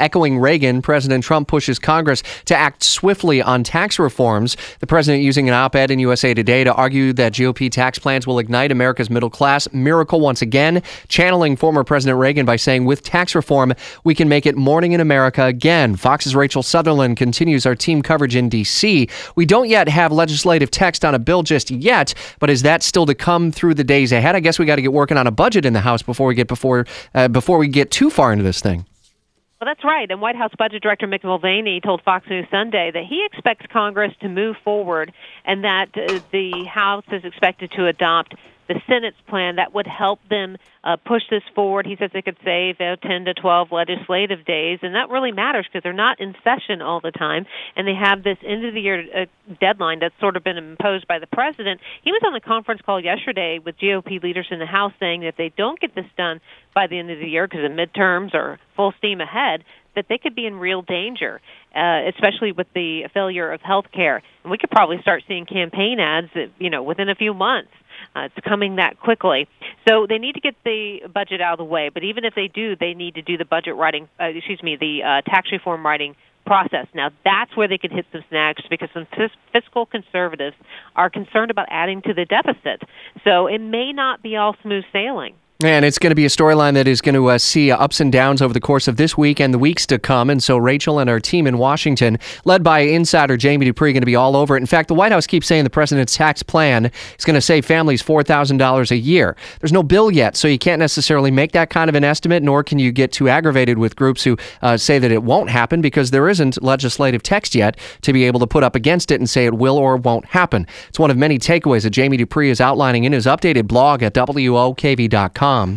Echoing Reagan, President Trump pushes Congress to act swiftly on tax reforms. The president using an op ed in USA Today to argue that GOP tax plans will ignite America's middle class. Miracle once again, channeling former President Reagan by saying, with tax reform, we can make it morning in America again. Fox's Rachel Sutherland continues our team coverage in D.C. We don't yet have legislative text on a bill just yet, but is that still to come through the days ahead? I guess we got to get working on a budget in the House before we get before uh, before we get too far into this thing. Well, that's right. And White House Budget Director Mick Mulvaney told Fox News Sunday that he expects Congress to move forward and that uh, the House is expected to adopt the Senate's plan that would help them uh, push this forward. He says they could save uh, 10 to 12 legislative days, and that really matters because they're not in session all the time, and they have this end of the year uh, deadline that's sort of been imposed by the president. He was on the conference call yesterday with GOP leaders in the House saying that if they don't get this done by the end of the year because the midterms are full steam ahead, that they could be in real danger, uh, especially with the failure of health care. And we could probably start seeing campaign ads, that, you know, within a few months. Uh, it's coming that quickly. So they need to get the budget out of the way. But even if they do, they need to do the budget writing, uh, excuse me, the uh, tax reform writing process. Now, that's where they could hit some snags because some fiscal conservatives are concerned about adding to the deficit. So it may not be all smooth sailing. And it's going to be a storyline that is going to uh, see ups and downs over the course of this week and the weeks to come. And so Rachel and our team in Washington, led by insider Jamie Dupree, going to be all over it. In fact, the White House keeps saying the president's tax plan is going to save families $4,000 a year. There's no bill yet, so you can't necessarily make that kind of an estimate, nor can you get too aggravated with groups who uh, say that it won't happen because there isn't legislative text yet to be able to put up against it and say it will or won't happen. It's one of many takeaways that Jamie Dupree is outlining in his updated blog at WOKV.com com.